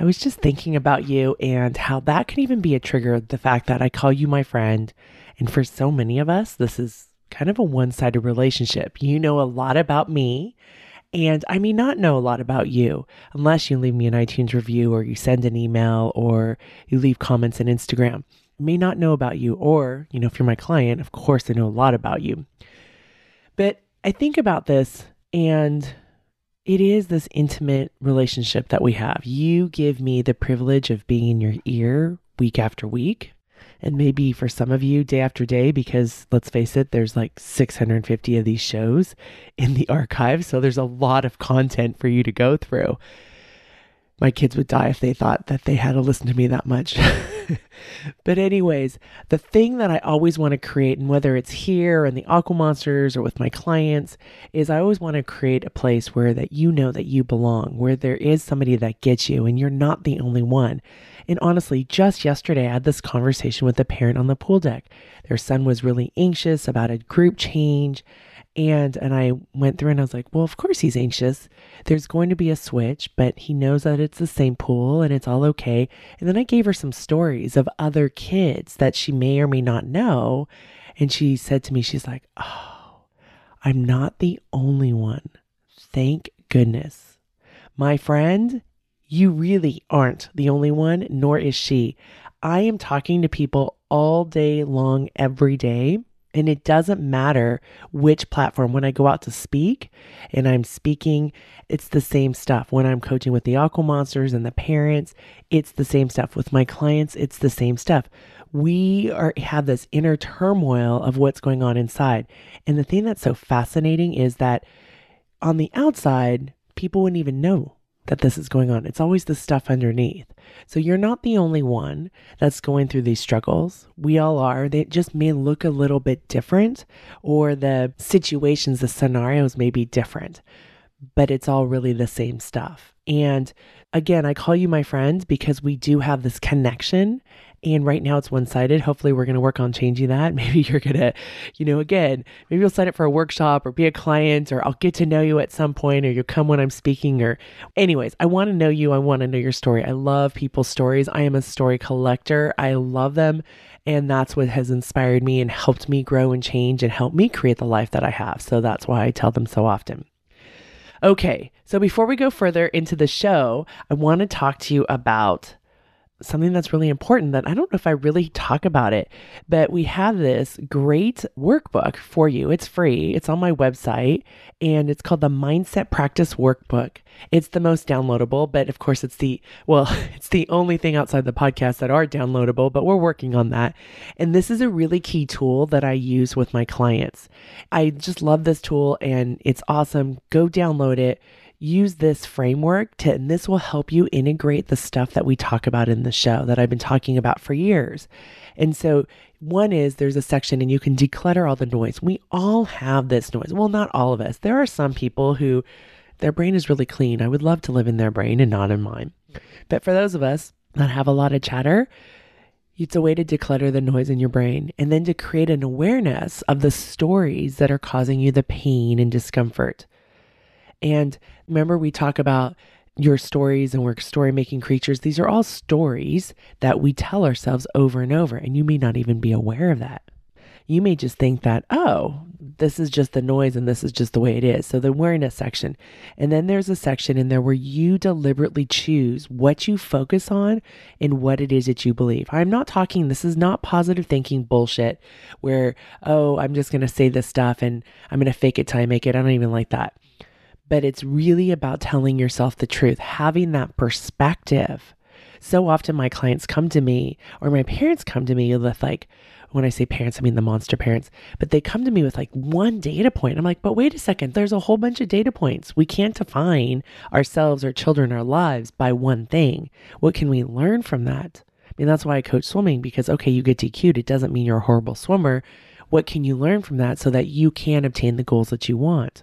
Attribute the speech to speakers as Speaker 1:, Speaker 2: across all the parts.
Speaker 1: I was just thinking about you and how that can even be a trigger the fact that I call you my friend. And for so many of us, this is kind of a one sided relationship. You know a lot about me, and I may not know a lot about you unless you leave me an iTunes review or you send an email or you leave comments on Instagram. I may not know about you, or, you know, if you're my client, of course I know a lot about you. But I think about this and it is this intimate relationship that we have. You give me the privilege of being in your ear week after week, and maybe for some of you, day after day, because let's face it, there's like 650 of these shows in the archive. So there's a lot of content for you to go through. My kids would die if they thought that they had to listen to me that much. but, anyways, the thing that I always want to create, and whether it's here in the Aqua Monsters or with my clients, is I always want to create a place where that you know that you belong, where there is somebody that gets you, and you're not the only one. And honestly, just yesterday, I had this conversation with a parent on the pool deck. Their son was really anxious about a group change and and I went through and I was like, well, of course he's anxious. There's going to be a switch, but he knows that it's the same pool and it's all okay. And then I gave her some stories of other kids that she may or may not know, and she said to me, she's like, "Oh, I'm not the only one. Thank goodness." My friend, you really aren't the only one, nor is she. I am talking to people all day long every day and it doesn't matter which platform. When I go out to speak and I'm speaking, it's the same stuff. When I'm coaching with the Aqua Monsters and the parents, it's the same stuff. With my clients, it's the same stuff. We are have this inner turmoil of what's going on inside. And the thing that's so fascinating is that on the outside, people wouldn't even know that this is going on. It's always the stuff underneath. So you're not the only one that's going through these struggles. We all are. They just may look a little bit different, or the situations, the scenarios may be different, but it's all really the same stuff. And again, I call you my friend because we do have this connection and right now it's one sided. Hopefully, we're going to work on changing that. Maybe you're going to, you know, again, maybe you'll sign up for a workshop or be a client, or I'll get to know you at some point, or you'll come when I'm speaking. Or, anyways, I want to know you. I want to know your story. I love people's stories. I am a story collector. I love them. And that's what has inspired me and helped me grow and change and help me create the life that I have. So that's why I tell them so often. Okay, so before we go further into the show, I want to talk to you about something that's really important that I don't know if I really talk about it, but we have this great workbook for you. It's free, it's on my website, and it's called the Mindset Practice Workbook. It's the most downloadable, but of course, it's the well, it's the only thing outside the podcast that are downloadable, but we're working on that. And this is a really key tool that I use with my clients. I just love this tool and it's awesome. Go download it use this framework to, and this will help you integrate the stuff that we talk about in the show that I've been talking about for years. And so, one is there's a section and you can declutter all the noise. We all have this noise. Well, not all of us. There are some people who their brain is really clean. I would love to live in their brain and not in mine. But for those of us that have a lot of chatter, it's a way to declutter the noise in your brain and then to create an awareness of the stories that are causing you the pain and discomfort. And remember, we talk about your stories and we're story making creatures. These are all stories that we tell ourselves over and over, and you may not even be aware of that. You may just think that, oh, this is just the noise and this is just the way it is. So the awareness section. And then there's a section in there where you deliberately choose what you focus on and what it is that you believe. I'm not talking, this is not positive thinking bullshit where, oh, I'm just going to say this stuff and I'm going to fake it till I make it. I don't even like that but it's really about telling yourself the truth, having that perspective So often my clients come to me or my parents come to me with like, when I say parents, I mean the monster parents, but they come to me with like one data point. I'm like, but wait a second, there's a whole bunch of data points. We can't define ourselves, our children, our lives by one thing. What can we learn from that? I mean, that's why I coach swimming because, okay, you get DQ'd. It doesn't mean you're a horrible swimmer. What can you learn from that so that you can obtain the goals that you want?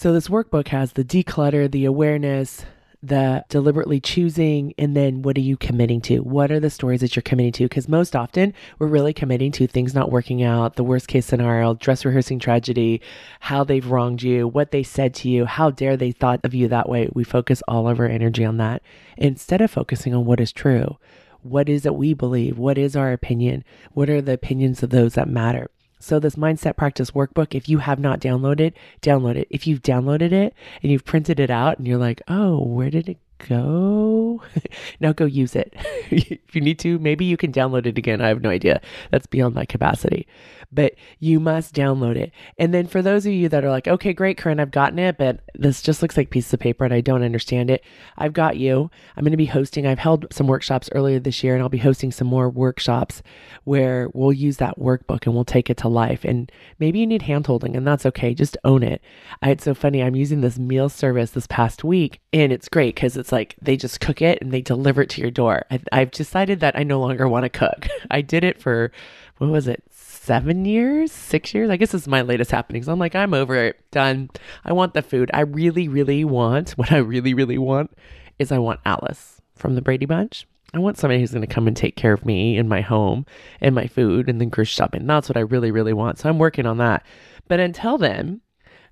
Speaker 1: So, this workbook has the declutter, the awareness, the deliberately choosing, and then what are you committing to? What are the stories that you're committing to? Because most often we're really committing to things not working out, the worst case scenario, dress rehearsing tragedy, how they've wronged you, what they said to you, how dare they thought of you that way. We focus all of our energy on that instead of focusing on what is true. What is it we believe? What is our opinion? What are the opinions of those that matter? So, this mindset practice workbook, if you have not downloaded, download it. If you've downloaded it and you've printed it out and you're like, oh, where did it go? now go use it. if you need to, maybe you can download it again. I have no idea. That's beyond my capacity but you must download it. And then for those of you that are like, okay, great, Koren, I've gotten it, but this just looks like pieces of paper and I don't understand it. I've got you. I'm going to be hosting, I've held some workshops earlier this year and I'll be hosting some more workshops where we'll use that workbook and we'll take it to life. And maybe you need hand holding and that's okay. Just own it. I, it's so funny. I'm using this meal service this past week and it's great because it's like they just cook it and they deliver it to your door. I, I've decided that I no longer want to cook. I did it for, what was it? seven years, six years. I guess this is my latest happenings. I'm like, I'm over it. Done. I want the food. I really, really want what I really, really want is I want Alice from the Brady Bunch. I want somebody who's going to come and take care of me and my home and my food and then grocery shopping. That's what I really, really want. So I'm working on that. But until then,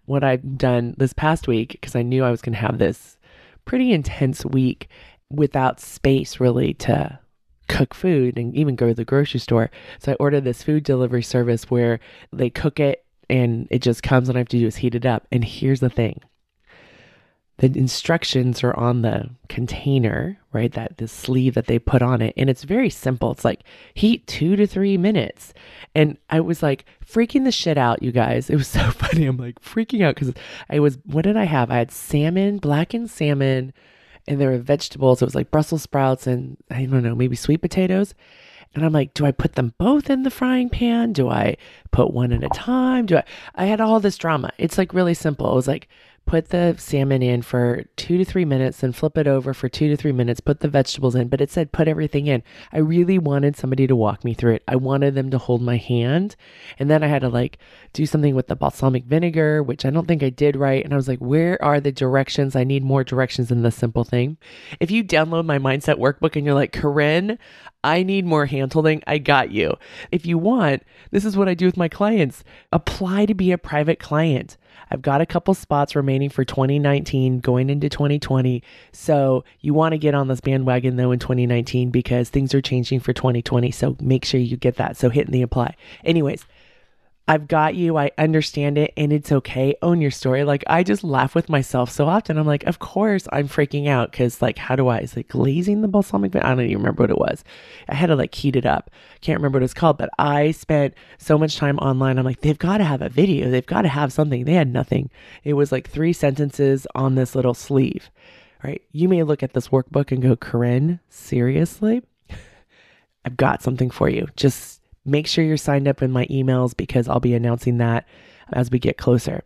Speaker 1: what I've done this past week, because I knew I was going to have this pretty intense week without space really to cook food and even go to the grocery store. So I ordered this food delivery service where they cook it and it just comes and I have to do is heat it up. And here's the thing. The instructions are on the container, right? That the sleeve that they put on it. And it's very simple. It's like heat two to three minutes. And I was like freaking the shit out, you guys. It was so funny. I'm like freaking out because I was, what did I have? I had salmon, blackened salmon, and there were vegetables. It was like Brussels sprouts and I don't know, maybe sweet potatoes. And I'm like, do I put them both in the frying pan? Do I put one at a time? Do I? I had all this drama. It's like really simple. It was like, put the salmon in for two to three minutes, then flip it over for two to three minutes, put the vegetables in. But it said put everything in. I really wanted somebody to walk me through it. I wanted them to hold my hand. And then I had to like do something with the balsamic vinegar, which I don't think I did right. And I was like, where are the directions? I need more directions than this simple thing. If you download my mindset workbook and you're like, Koren, I need more handholding. I got you. If you want, this is what I do with my clients apply to be a private client. I've got a couple spots remaining for 2019 going into 2020. So you want to get on this bandwagon though in 2019 because things are changing for 2020. So make sure you get that. So hit the apply. Anyways, I've got you. I understand it and it's okay. Own your story. Like I just laugh with myself so often. I'm like, of course I'm freaking out because like, how do I, it's like glazing the balsamic. I don't even remember what it was. I had to like heat it up. Can't remember what it's called, but I spent so much time online. I'm like, they've got to have a video. They've got to have something. They had nothing. It was like three sentences on this little sleeve, right? You may look at this workbook and go, Koren, seriously? I've got something for you. Just Make sure you're signed up in my emails because I'll be announcing that as we get closer.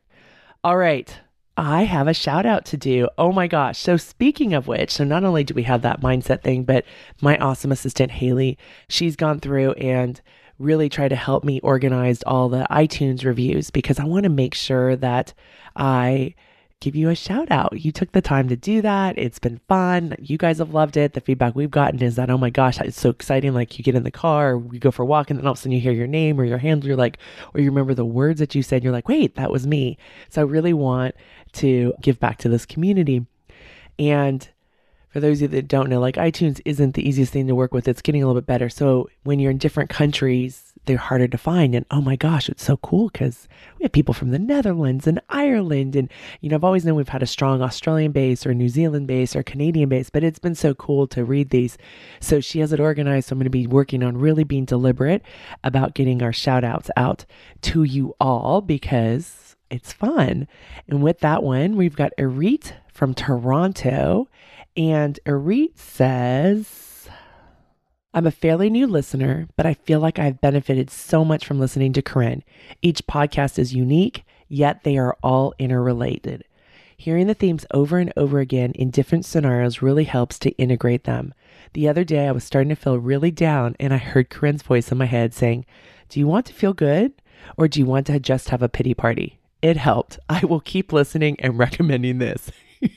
Speaker 1: All right. I have a shout out to do. Oh my gosh. So, speaking of which, so not only do we have that mindset thing, but my awesome assistant, Haley, she's gone through and really tried to help me organize all the iTunes reviews because I want to make sure that I give you a shout out. You took the time to do that. It's been fun. You guys have loved it. The feedback we've gotten is that, oh my gosh, it's so exciting. Like you get in the car, we go for a walk, and then all of a sudden you hear your name or your handle. You're like, or you remember the words that you said. You're like, wait, that was me. So I really want to give back to this community. And for those of you that don't know, like iTunes isn't the easiest thing to work with. It's getting a little bit better. So when you're in different countries, they're harder to find. And oh my gosh, it's so cool because we have people from the Netherlands and Ireland. And, you know, I've always known we've had a strong Australian base or New Zealand base or Canadian base, but it's been so cool to read these. So she has it organized. So I'm going to be working on really being deliberate about getting our shout outs out to you all because it's fun. And with that one, we've got Erit from Toronto. And Erit says, I'm a fairly new listener, but I feel like I've benefited so much from listening to Koren. Each podcast is unique, yet they are all interrelated. Hearing the themes over and over again in different scenarios really helps to integrate them. The other day, I was starting to feel really down, and I heard Koren's voice in my head saying, Do you want to feel good, or do you want to just have a pity party? It helped. I will keep listening and recommending this.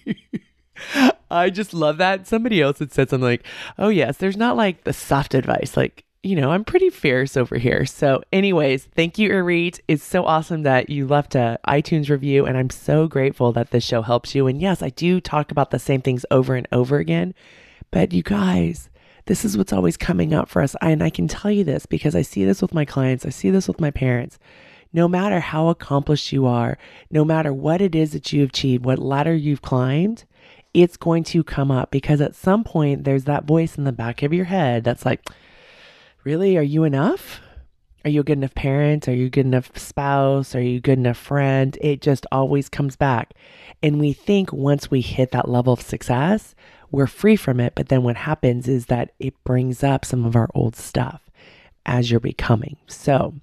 Speaker 1: I just love that. Somebody else had said something like, oh, yes, there's not like the soft advice. Like, you know, I'm pretty fierce over here. So, anyways, thank you, Erit. It's so awesome that you left a iTunes review, and I'm so grateful that this show helps you. And yes, I do talk about the same things over and over again, but you guys, this is what's always coming up for us. And I can tell you this because I see this with my clients, I see this with my parents no matter how accomplished you are, no matter what it is that you've achieved, what ladder you've climbed, it's going to come up because at some point there's that voice in the back of your head that's like, Really? Are you enough? Are you a good enough parent? Are you a good enough spouse? Are you a good enough friend? It just always comes back. And we think once we hit that level of success, we're free from it. But then what happens is that it brings up some of our old stuff as you're becoming. So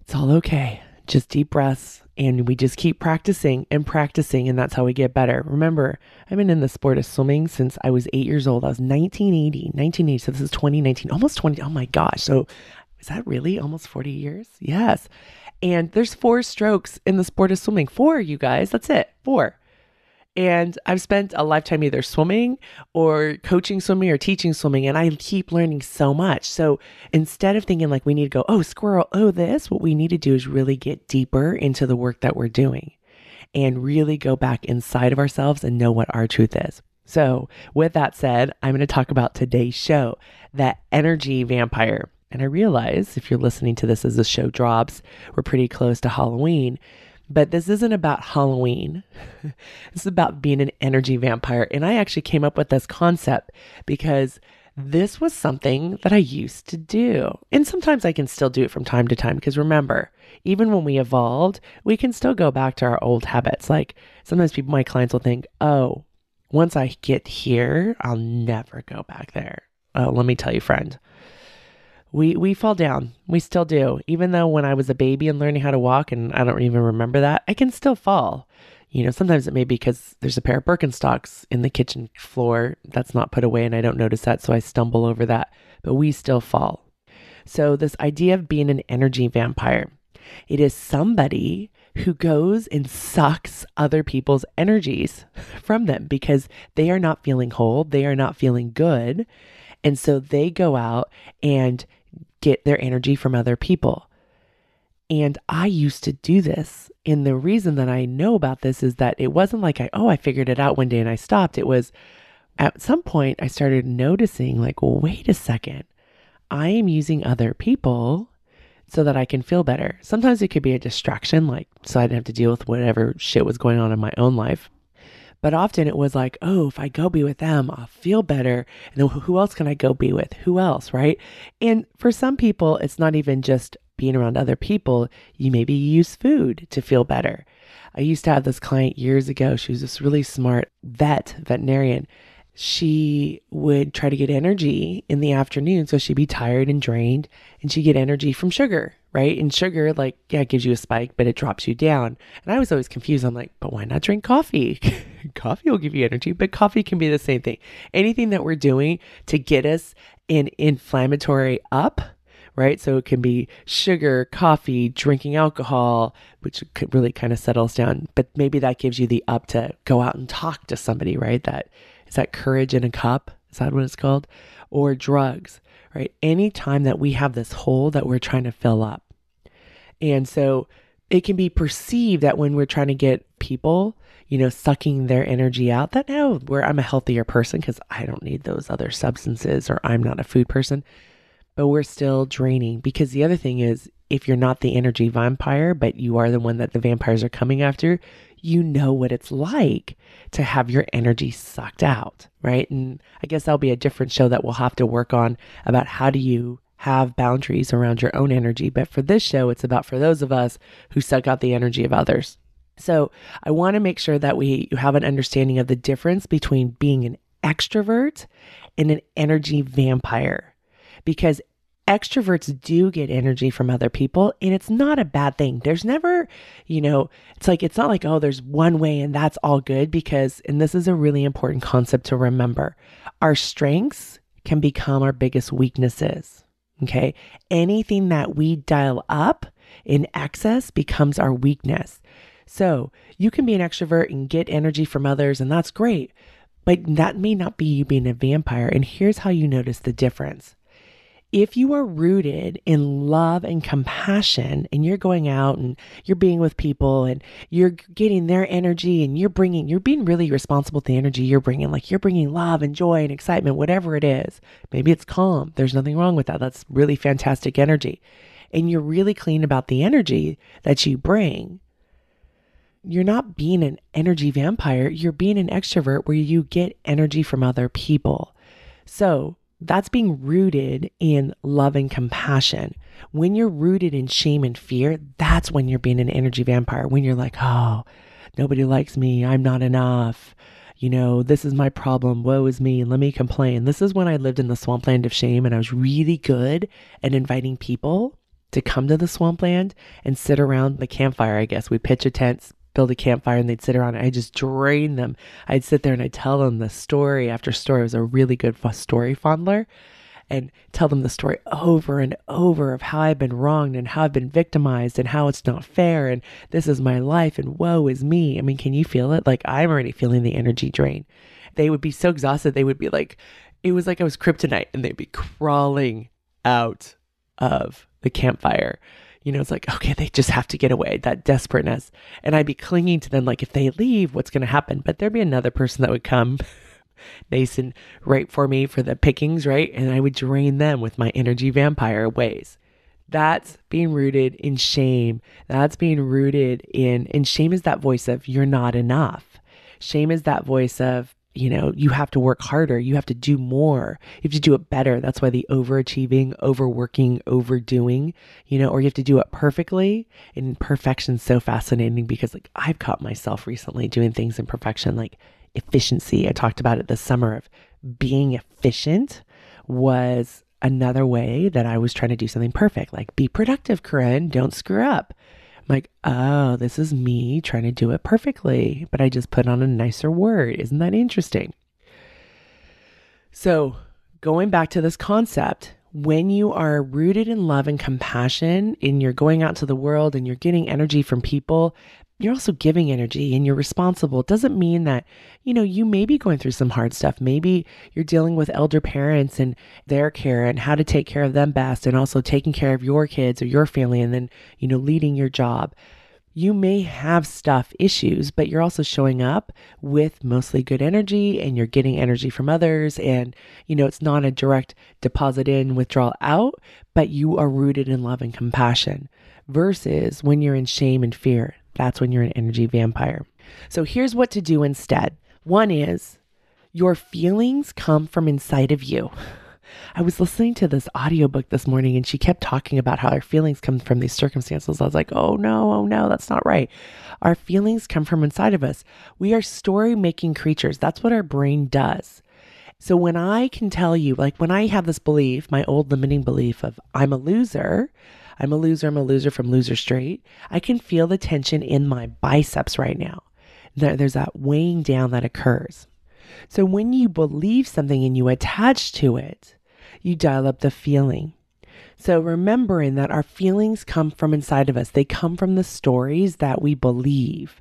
Speaker 1: it's all okay. Just deep breaths. And we just keep practicing and practicing. And that's how we get better. Remember, I've been in the sport of swimming since I was eight years old. I was 1980, 1980. So this is 2019, almost 20. Oh my gosh. So is that really almost 40 years? Yes. And there's four strokes in the sport of swimming. Four, you guys. That's it. Four. And I've spent a lifetime either swimming or coaching swimming or teaching swimming, and I keep learning so much. So instead of thinking like we need to go, oh, squirrel, oh, this, what we need to do is really get deeper into the work that we're doing and really go back inside of ourselves and know what our truth is. So, with that said, I'm going to talk about today's show, that energy vampire. And I realize if you're listening to this as the show drops, we're pretty close to Halloween. But this isn't about Halloween. this is about being an energy vampire. And I actually came up with this concept because this was something that I used to do. And sometimes I can still do it from time to time because remember, even when we evolved, we can still go back to our old habits. Like sometimes people, my clients will think, oh, once I get here, I'll never go back there. Oh, let me tell you, friend, we we fall down. We still do. Even though when I was a baby and learning how to walk and I don't even remember that, I can still fall. You know, sometimes it may be because there's a pair of Birkenstocks in the kitchen floor that's not put away and I don't notice that, so I stumble over that. But we still fall. So this idea of being an energy vampire, it is somebody who goes and sucks other people's energies from them because they are not feeling whole, they are not feeling good. And so they go out and get their energy from other people. And I used to do this. And the reason that I know about this is that it wasn't like I, oh, I figured it out one day and I stopped. It was at some point I started noticing, like, wait a second. I am using other people so that I can feel better. Sometimes it could be a distraction, like, so I didn't have to deal with whatever shit was going on in my own life. But often it was like, oh, if I go be with them, I'll feel better. And then who else can I go be with? Who else, right? And for some people, it's not even just being around other people. You maybe use food to feel better. I used to have this client years ago. She was this really smart vet, veterinarian. She would try to get energy in the afternoon. So she'd be tired and drained and she'd get energy from sugar, right? And sugar, like, yeah, it gives you a spike, but it drops you down. And I was always confused. I'm like, but why not drink coffee? coffee will give you energy, but coffee can be the same thing. Anything that we're doing to get us in inflammatory up, right? So it can be sugar, coffee, drinking alcohol, which could really kind of settles down. But maybe that gives you the up to go out and talk to somebody, right? That is that courage in a cup. Is that what it's called? Or drugs right? Anytime that we have this hole that we're trying to fill up. And so it can be perceived that when we're trying to get people, you know, sucking their energy out, that now where I'm a healthier person because I don't need those other substances or I'm not a food person, but we're still draining. Because the other thing is, if you're not the energy vampire, but you are the one that the vampires are coming after, you know what it's like to have your energy sucked out, right? And I guess that'll be a different show that we'll have to work on about how do you have boundaries around your own energy. But for this show, it's about for those of us who suck out the energy of others. So I want to make sure that we you have an understanding of the difference between being an extrovert and an energy vampire. Because extroverts do get energy from other people and it's not a bad thing. There's never, you know, it's like, it's not like, oh, there's one way and that's all good because, and this is a really important concept to remember our strengths can become our biggest weaknesses. Okay. Anything that we dial up in excess becomes our weakness. So you can be an extrovert and get energy from others, and that's great. But that may not be you being a vampire. And here's how you notice the difference if you are rooted in love and compassion and you're going out and you're being with people and you're getting their energy and you're bringing, you're being really responsible with the energy you're bringing, like you're bringing love and joy and excitement, whatever it is. Maybe it's calm. There's nothing wrong with that. That's really fantastic energy. And you're really clean about the energy that you bring. You're not being an energy vampire. You're being an extrovert where you get energy from other people. So that's being rooted in love and compassion. When you're rooted in shame and fear, that's when you're being an energy vampire. When you're like, oh, nobody likes me. I'm not enough. You know, this is my problem. Woe is me. Let me complain. This is when I lived in the swampland of shame and I was really good at inviting people to come to the swampland and sit around the campfire. I guess we pitch a tent, build a campfire and they'd sit around and I just drain them. I'd sit there and I'd tell them the story after story. I was a really good story fondler and tell them the story over and over of how I've been wronged and how I've been victimized and how it's not fair and this is my life and woe is me. I mean, can you feel it? Like I'm already feeling the energy drain. They would be so exhausted. They would be like, it was like I was kryptonite and they'd be crawling out of the campfire you know, it's like, okay, they just have to get away, that desperateness. And I'd be clinging to them like, if they leave, what's going to happen? But there'd be another person that would come nice and right for me for the pickings, right? And I would drain them with my energy vampire ways. That's being rooted in shame. That's being rooted in, and shame is that voice of you're not enough. Shame is that voice of you know, you have to work harder. You have to do more. You have to do it better. That's why the overachieving, overworking, overdoing, you know, or you have to do it perfectly. And perfection's so fascinating because like I've caught myself recently doing things in perfection, like efficiency. I talked about it this summer of being efficient was another way that I was trying to do something perfect, like be productive, Koren, don't screw up. I'm like, oh, this is me trying to do it perfectly, but I just put on a nicer word. Isn't that interesting? So, going back to this concept, when you are rooted in love and compassion and you're going out to the world and you're getting energy from people, you're also giving energy and you're responsible. Doesn't mean that, you know, you may be going through some hard stuff. Maybe you're dealing with elder parents and their care and how to take care of them best and also taking care of your kids or your family and then, you know, leading your job. You may have stuff issues, but you're also showing up with mostly good energy and you're getting energy from others. And, you know, it's not a direct deposit in, withdrawal out, but you are rooted in love and compassion versus when you're in shame and fear. That's when you're an energy vampire. So here's what to do instead. One is your feelings come from inside of you. I was listening to this audiobook this morning and she kept talking about how our feelings come from these circumstances. I was like, oh no, oh no, that's not right. Our feelings come from inside of us. We are story making creatures. That's what our brain does. So when I can tell you, like when I have this belief, my old limiting belief of I'm a loser, I'm a loser, I'm a loser from Loser Straight. I can feel the tension in my biceps right now. There's that weighing down that occurs. So when you believe something and you attach to it, you dial up the feeling. So remembering that our feelings come from inside of us, they come from the stories that we believe.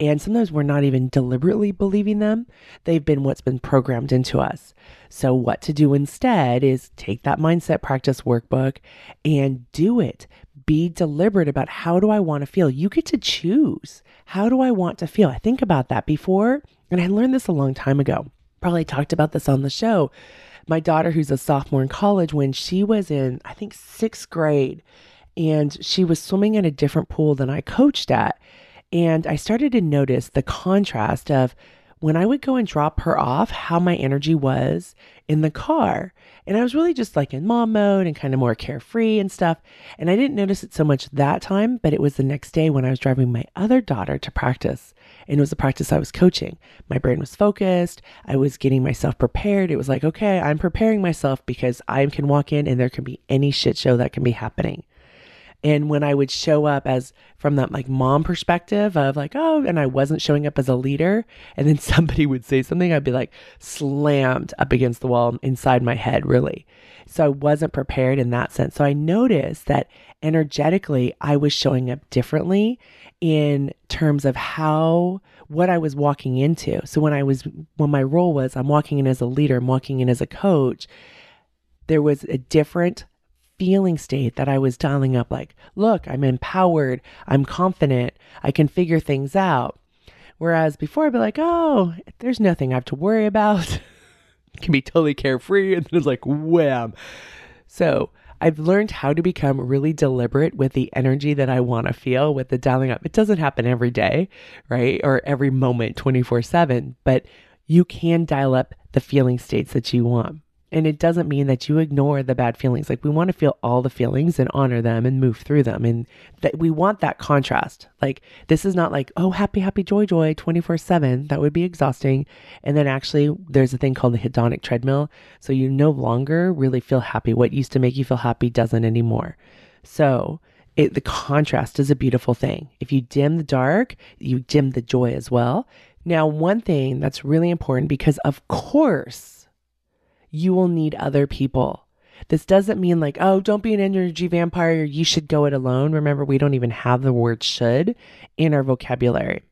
Speaker 1: And sometimes we're not even deliberately believing them. They've been what's been programmed into us. So, what to do instead is take that mindset practice workbook and do it. Be deliberate about how do I want to feel. You get to choose. How do I want to feel? I think about that before, and I learned this a long time ago. Probably talked about this on the show. My daughter, who's a sophomore in college, when she was in, I think, sixth grade, and she was swimming in a different pool than I coached at. And I started to notice the contrast of when I would go and drop her off, how my energy was in the car. And I was really just like in mom mode and kind of more carefree and stuff. And I didn't notice it so much that time, but it was the next day when I was driving my other daughter to practice. And it was the practice I was coaching. My brain was focused. I was getting myself prepared. It was like, okay, I'm preparing myself because I can walk in and there can be any shit show that can be happening. And when I would show up as from that like mom perspective of like, oh, and I wasn't showing up as a leader, and then somebody would say something, I'd be like slammed up against the wall inside my head, really. So I wasn't prepared in that sense. So I noticed that energetically, I was showing up differently in terms of how what I was walking into. So when I was when my role was I'm walking in as a leader, I'm walking in as a coach, there was a different feeling state that I was dialing up like, look, I'm empowered, I'm confident, I can figure things out. Whereas before I'd be like, oh, there's nothing I have to worry about. can be totally carefree. And then it's like, wham. So I've learned how to become really deliberate with the energy that I want to feel with the dialing up. It doesn't happen every day, right? Or every moment 24 7, but you can dial up the feeling states that you want. And it doesn't mean that you ignore the bad feelings. Like we want to feel all the feelings and honor them and move through them. And that we want that contrast. Like this is not like, oh, happy, happy, joy, joy 24 7. That would be exhausting. And then actually, there's a thing called the hedonic treadmill. So you no longer really feel happy. What used to make you feel happy doesn't anymore. So it, the contrast is a beautiful thing. If you dim the dark, you dim the joy as well. Now, one thing that's really important because, of course, you will need other people. This doesn't mean like, oh, don't be an energy vampire. You should go it alone. Remember, we don't even have the word should in our vocabulary.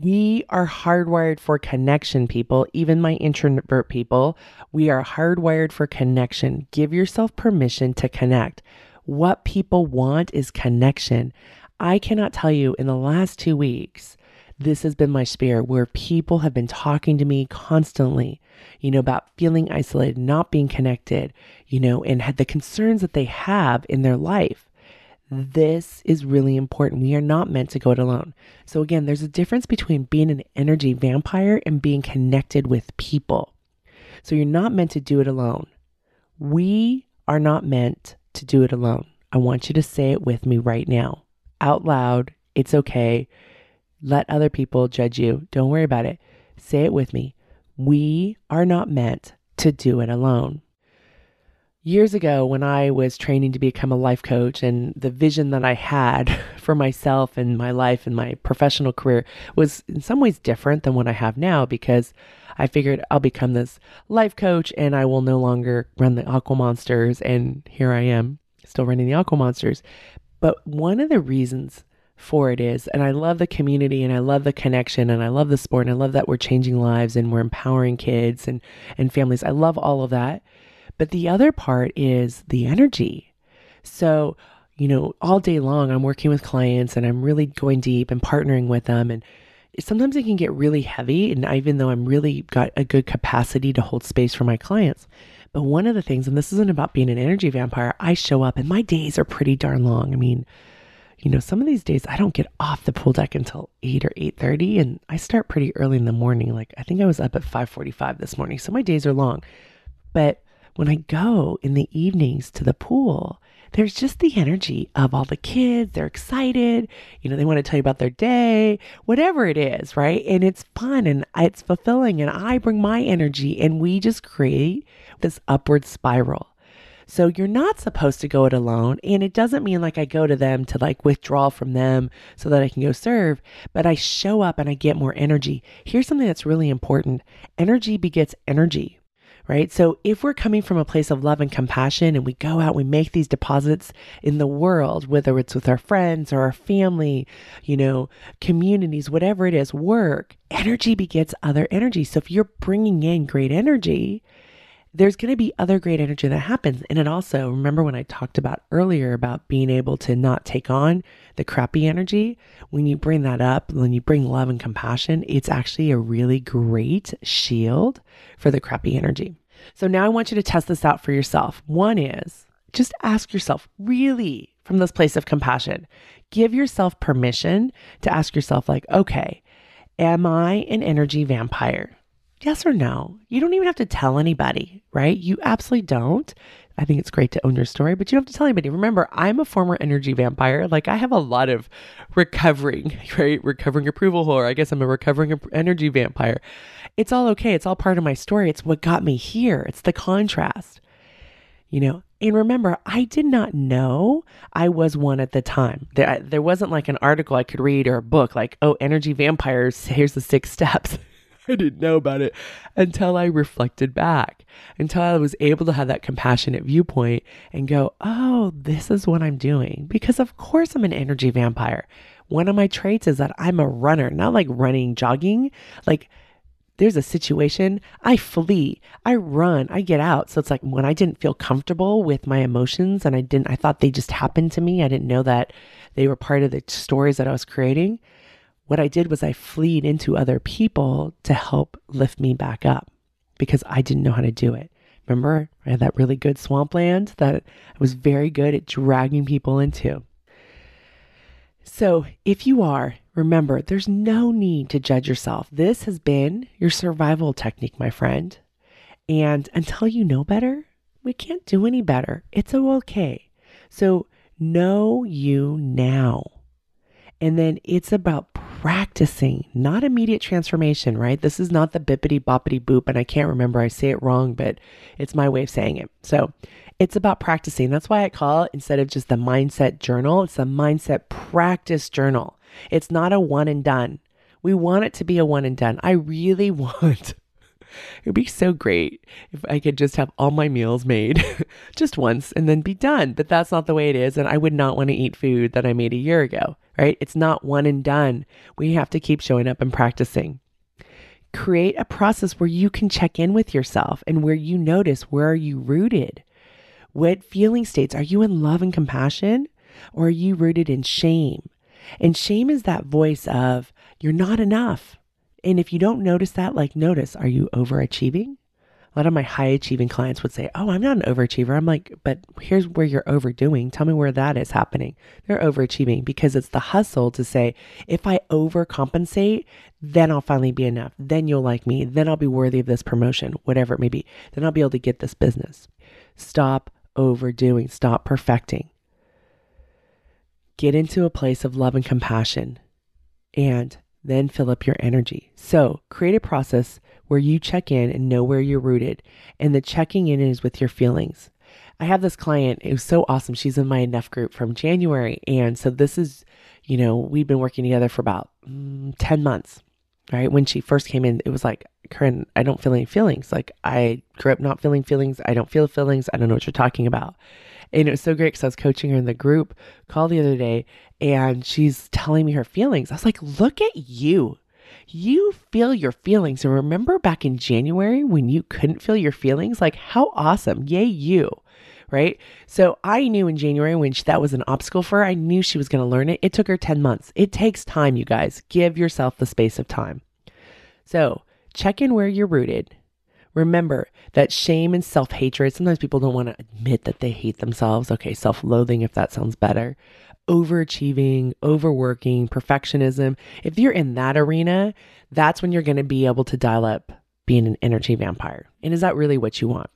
Speaker 1: We are hardwired for connection, people, even my introvert people. We are hardwired for connection. Give yourself permission to connect. What people want is connection. I cannot tell you in the last two weeks, this has been my spirit where people have been talking to me constantly you know, about feeling isolated, not being connected, you know, and had the concerns that they have in their life. This is really important. We are not meant to go it alone. So, again, there's a difference between being an energy vampire and being connected with people. So, you're not meant to do it alone. We are not meant to do it alone. I want you to say it with me right now, out loud. It's okay. Let other people judge you. Don't worry about it. Say it with me. We are not meant to do it alone. Years ago, when I was training to become a life coach, and the vision that I had for myself and my life and my professional career was in some ways different than what I have now because I figured I'll become this life coach and I will no longer run the Aqua Monsters. And here I am, still running the Aqua Monsters. But one of the reasons for it is. And I love the community and I love the connection and I love the sport and I love that we're changing lives and we're empowering kids and, and families. I love all of that. But the other part is the energy. So, you know, all day long I'm working with clients and I'm really going deep and partnering with them. And sometimes it can get really heavy. And even though I'm really got a good capacity to hold space for my clients, but one of the things, and this isn't about being an energy vampire, I show up and my days are pretty darn long. I mean, you know, some of these days I don't get off the pool deck until 8 or 8:30 and I start pretty early in the morning. Like I think I was up at 5:45 this morning. So my days are long. But when I go in the evenings to the pool, there's just the energy of all the kids. They're excited. You know, they want to tell you about their day, whatever it is, right? And it's fun and it's fulfilling. And I bring my energy and we just create this upward spiral. So you're not supposed to go it alone. And it doesn't mean like I go to them to like withdraw from them so that I can go serve, but I show up and I get more energy. Here's something that's really important energy begets energy. Right. So if we're coming from a place of love and compassion and we go out, we make these deposits in the world, whether it's with our friends or our family, you know, communities, whatever it is, work, energy begets other energy. So if you're bringing in great energy, there's going to be other great energy that happens. And it also, remember when I talked about earlier about being able to not take on the crappy energy? When you bring that up, when you bring love and compassion, it's actually a really great shield for the crappy energy. So now I want you to test this out for yourself. One is just ask yourself, really, from this place of compassion, give yourself permission to ask yourself, like, okay, Am I an energy vampire? Yes or no? You don't even have to tell anybody, right? You absolutely don't. I think it's great to own your story, but you don't have to tell anybody. Remember, I'm a former energy vampire. Like I have a lot of recovering, right? Recovering approval whore. I guess I'm a recovering energy vampire. It's all okay. It's all part of my story. It's what got me here. It's the contrast, you know? And remember, I did not know I was one at the time. There, there wasn't like an article I could read or a book like, oh, energy vampires, here's the six steps. I didn't know about it until I reflected back, until I was able to have that compassionate viewpoint and go, oh, this is what I'm doing. Because of course I'm an energy vampire. One of my traits is that I'm a runner, not like running, jogging. Like there's a situation, I flee, I run, I get out. So it's like when I didn't feel comfortable with my emotions and I didn't, I thought they just happened to me. I didn't know that they were part of the stories that I was creating what I did was I fleed into other people to help lift me back up because I didn't know how to do it. Remember, I had that really good swampland that I was very good at dragging people into. So, if you are, remember, there's no need to judge yourself. This has been your survival technique, my friend. And until you know better, we can't do any better. It's okay. So, know you now. And then it's about practicing, not immediate transformation, right? This is not the bippity boppity boop. And I can't remember, I say it wrong, but it's my way of saying it. So it's about practicing. That's why I call it, instead of just the mindset journal, it's a mindset practice journal. It's not a one and done. We want it to be a one and done. I really want it would be so great if I could just have all my meals made just once and then be done. But that's not the way it is. And I would not want to eat food that I made a year ago, right? It's not one and done. We have to keep showing up and practicing. Create a process where you can check in with yourself and where you notice where are you rooted? What feeling states? Are you in love and compassion or are you rooted in shame? And shame is that voice of, you're not enough. And if you don't notice that, like notice, are you overachieving? A lot of my high achieving clients would say, Oh, I'm not an overachiever. I'm like, but here's where you're overdoing. Tell me where that is happening. They're overachieving because it's the hustle to say, if I overcompensate, then I'll finally be enough. Then you'll like me. Then I'll be worthy of this promotion, whatever it may be. Then I'll be able to get this business. Stop overdoing, stop perfecting. Get into a place of love and compassion and then fill up your energy. So create a process where you check in and know where you're rooted. And the checking in is with your feelings. I have this client, it was so awesome. She's in my enough group from January. And so this is, you know, we've been working together for about mm, 10 months, right? When she first came in, it was like, Koren, I don't feel any feelings. Like I grew up not feeling feelings. I don't feel feelings. I don't know what you're talking about. And it was so great because I was coaching her in the group call the other day and she's telling me her feelings. I was like, look at you. You feel your feelings. And remember back in January when you couldn't feel your feelings? Like, how awesome. Yay, you. Right. So I knew in January when she, that was an obstacle for her, I knew she was going to learn it. It took her 10 months. It takes time, you guys. Give yourself the space of time. So check in where you're rooted Remember that shame and self hatred, sometimes people don't want to admit that they hate themselves. Okay, self loathing, if that sounds better. Overachieving, overworking, perfectionism. If you're in that arena, that's when you're going to be able to dial up being an energy vampire. And is that really what you want?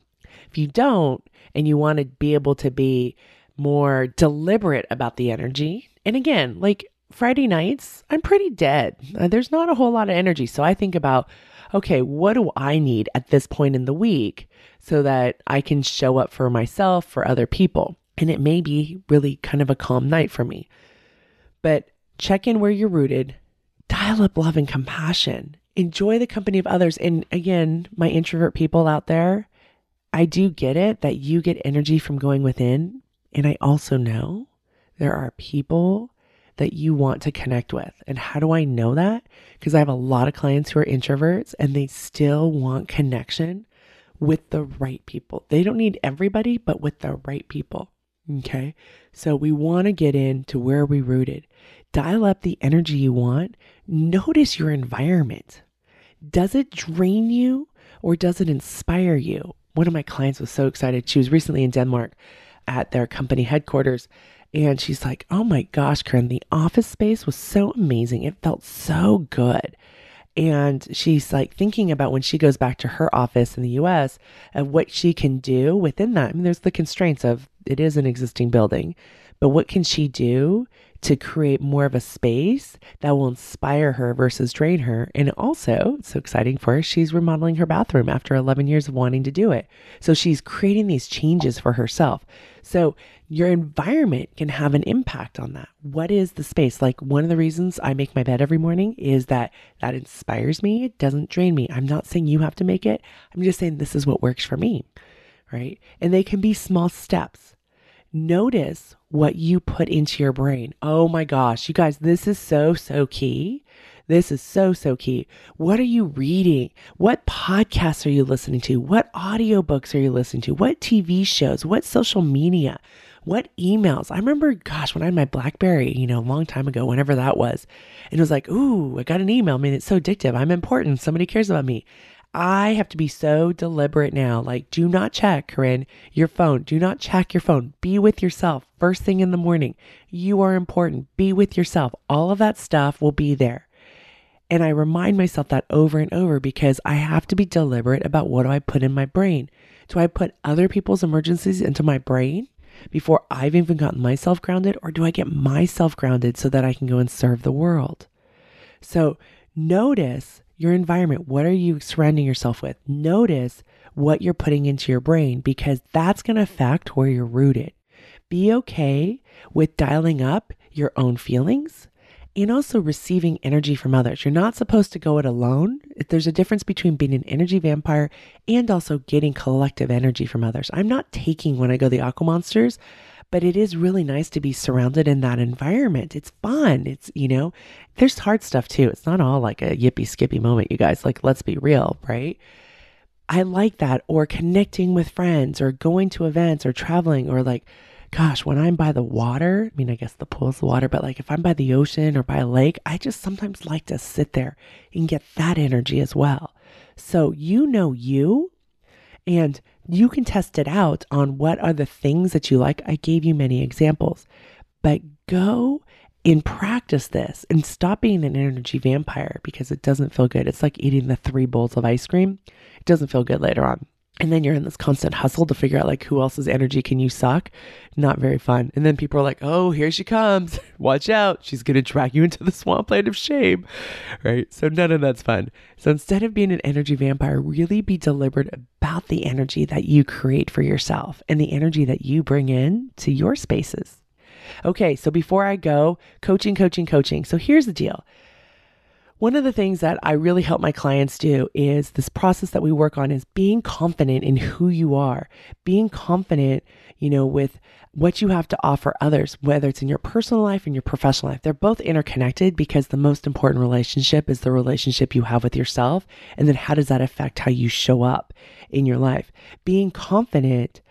Speaker 1: If you don't, and you want to be able to be more deliberate about the energy, and again, like Friday nights, I'm pretty dead. Uh, there's not a whole lot of energy. So I think about, okay, what do I need at this point in the week so that I can show up for myself, for other people? And it may be really kind of a calm night for me. But check in where you're rooted, dial up love and compassion, enjoy the company of others. And again, my introvert people out there, I do get it that you get energy from going within. And I also know there are people that you want to connect with. And how do I know that? Because I have a lot of clients who are introverts and they still want connection with the right people. They don't need everybody, but with the right people. Okay. So we want to get into where we rooted. Dial up the energy you want. Notice your environment. Does it drain you or does it inspire you? One of my clients was so excited. She was recently in Denmark at their company headquarters and she's like, Oh my gosh, Koren, the office space was so amazing. It felt so good. And she's like thinking about when she goes back to her office in the US and what she can do within that. I mean, there's the constraints of it is an existing building, but what can she do to create more of a space that will inspire her versus drain her? And also, it's so exciting for her, she's remodeling her bathroom after 11 years of wanting to do it. So she's creating these changes for herself. So your environment can have an impact on that. What is the space? Like one of the reasons I make my bed every morning is that that inspires me. It doesn't drain me. I'm not saying you have to make it. I'm just saying this is what works for me. Right. And they can be small steps. Notice what you put into your brain. Oh my gosh, you guys, this is so, so key. This is so, so key. What are you reading? What podcasts are you listening to? What audiobooks are you listening to? What TV shows? What social media? What emails? I remember, gosh, when I had my Blackberry, you know, a long time ago, whenever that was, and it was like, ooh, I got an email. I mean, it's so addictive. I'm important. Somebody cares about me. I have to be so deliberate now. Like, do not check, Koren, your phone. Do not check your phone. Be with yourself first thing in the morning. You are important. Be with yourself. All of that stuff will be there. And I remind myself that over and over because I have to be deliberate about what do I put in my brain. Do I put other people's emergencies into my brain before I've even gotten myself grounded, or do I get myself grounded so that I can go and serve the world? So notice your environment. What are you surrounding yourself with? Notice what you're putting into your brain because that's going to affect where you're rooted. Be okay with dialing up your own feelings and also receiving energy from others. You're not supposed to go it alone. There's a difference between being an energy vampire and also getting collective energy from others. I'm not taking when I go the Aqua Monsters but it is really nice to be surrounded in that environment. It's fun. It's, you know, there's hard stuff too. It's not all like a yippee skippy moment, you guys. Like, let's be real, right? I like that. Or connecting with friends or going to events or traveling or like, gosh, when I'm by the water, I mean, I guess the pool's the water, but like if I'm by the ocean or by a lake, I just sometimes like to sit there and get that energy as well. So you know you and you can test it out on what are the things that you like. I gave you many examples, but go and practice this and stop being an energy vampire because it doesn't feel good. It's like eating the three bowls of ice cream. It doesn't feel good later on. And then you're in this constant hustle to figure out like who else's energy can you suck. Not very fun. And then people are like, oh, here she comes. Watch out. She's going to drag you into the swampland of shame. Right. So none of that's fun. So instead of being an energy vampire, really be deliberate about the energy that you create for yourself and the energy that you bring in to your spaces. Okay. So before I go, coaching, coaching, coaching. So here's the deal. One of the things that I really help my clients do is this process that we work on is being confident in who you are, being confident, you know, with what you have to offer others, whether it's in your personal life and your professional life. They're both interconnected because the most important relationship is the relationship you have with yourself. And then how does that affect how you show up in your life? Being confident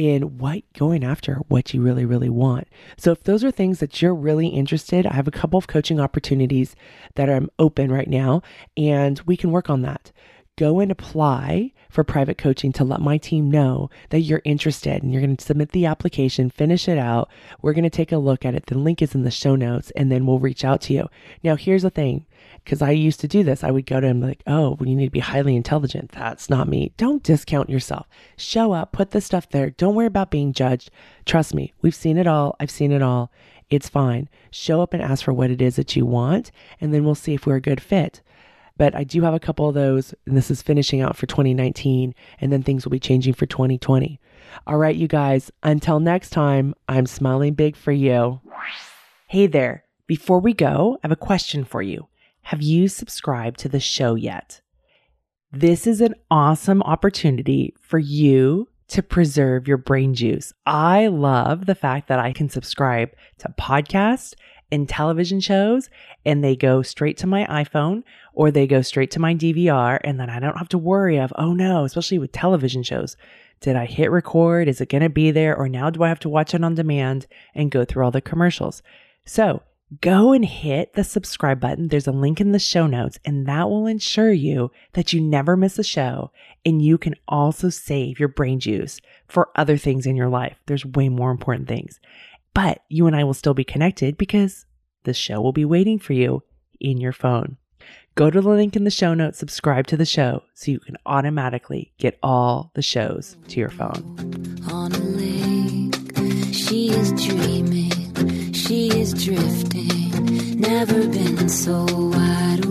Speaker 1: in what going after what you really, really want. So if those are things that you're really interested, I have a couple of coaching opportunities that are open right now, and we can work on that. Go and apply for private coaching to let my team know that you're interested and you're going to submit the application, finish it out. We're going to take a look at it. The link is in the show notes and then we'll reach out to you. Now, here's the thing because I used to do this. I would go to him like, oh, well, you need to be highly intelligent. That's not me. Don't discount yourself. Show up, put the stuff there. Don't worry about being judged. Trust me, we've seen it all. I've seen it all. It's fine. Show up and ask for what it is that you want, and then we'll see if we're a good fit. But I do have a couple of those, and this is finishing out for 2019, and then things will be changing for 2020. All right, you guys, until next time, I'm smiling big for you. Hey there. Before we go, I have a question for you. Have you subscribed to the show yet? This is an awesome opportunity for you to preserve your brain juice. I love the fact that I can subscribe to podcasts and television shows and they go straight to my iPhone or they go straight to my DVR and then I don't have to worry of, oh no, especially with television shows. Did I hit record? Is it going to be there? Or now do I have to watch it on demand and go through all the commercials? So go and hit the subscribe button. There's a link in the show notes and that will ensure you that you never miss a show and you can also save your brain juice for other things in your life. There's way more important things. But you and I will still be connected because the show will be waiting for you in your phone. Go to the link in the show notes, subscribe to the show so you can automatically get all the shows to your phone.
Speaker 2: on a lake. She is dreaming, she is drifting, never been so wide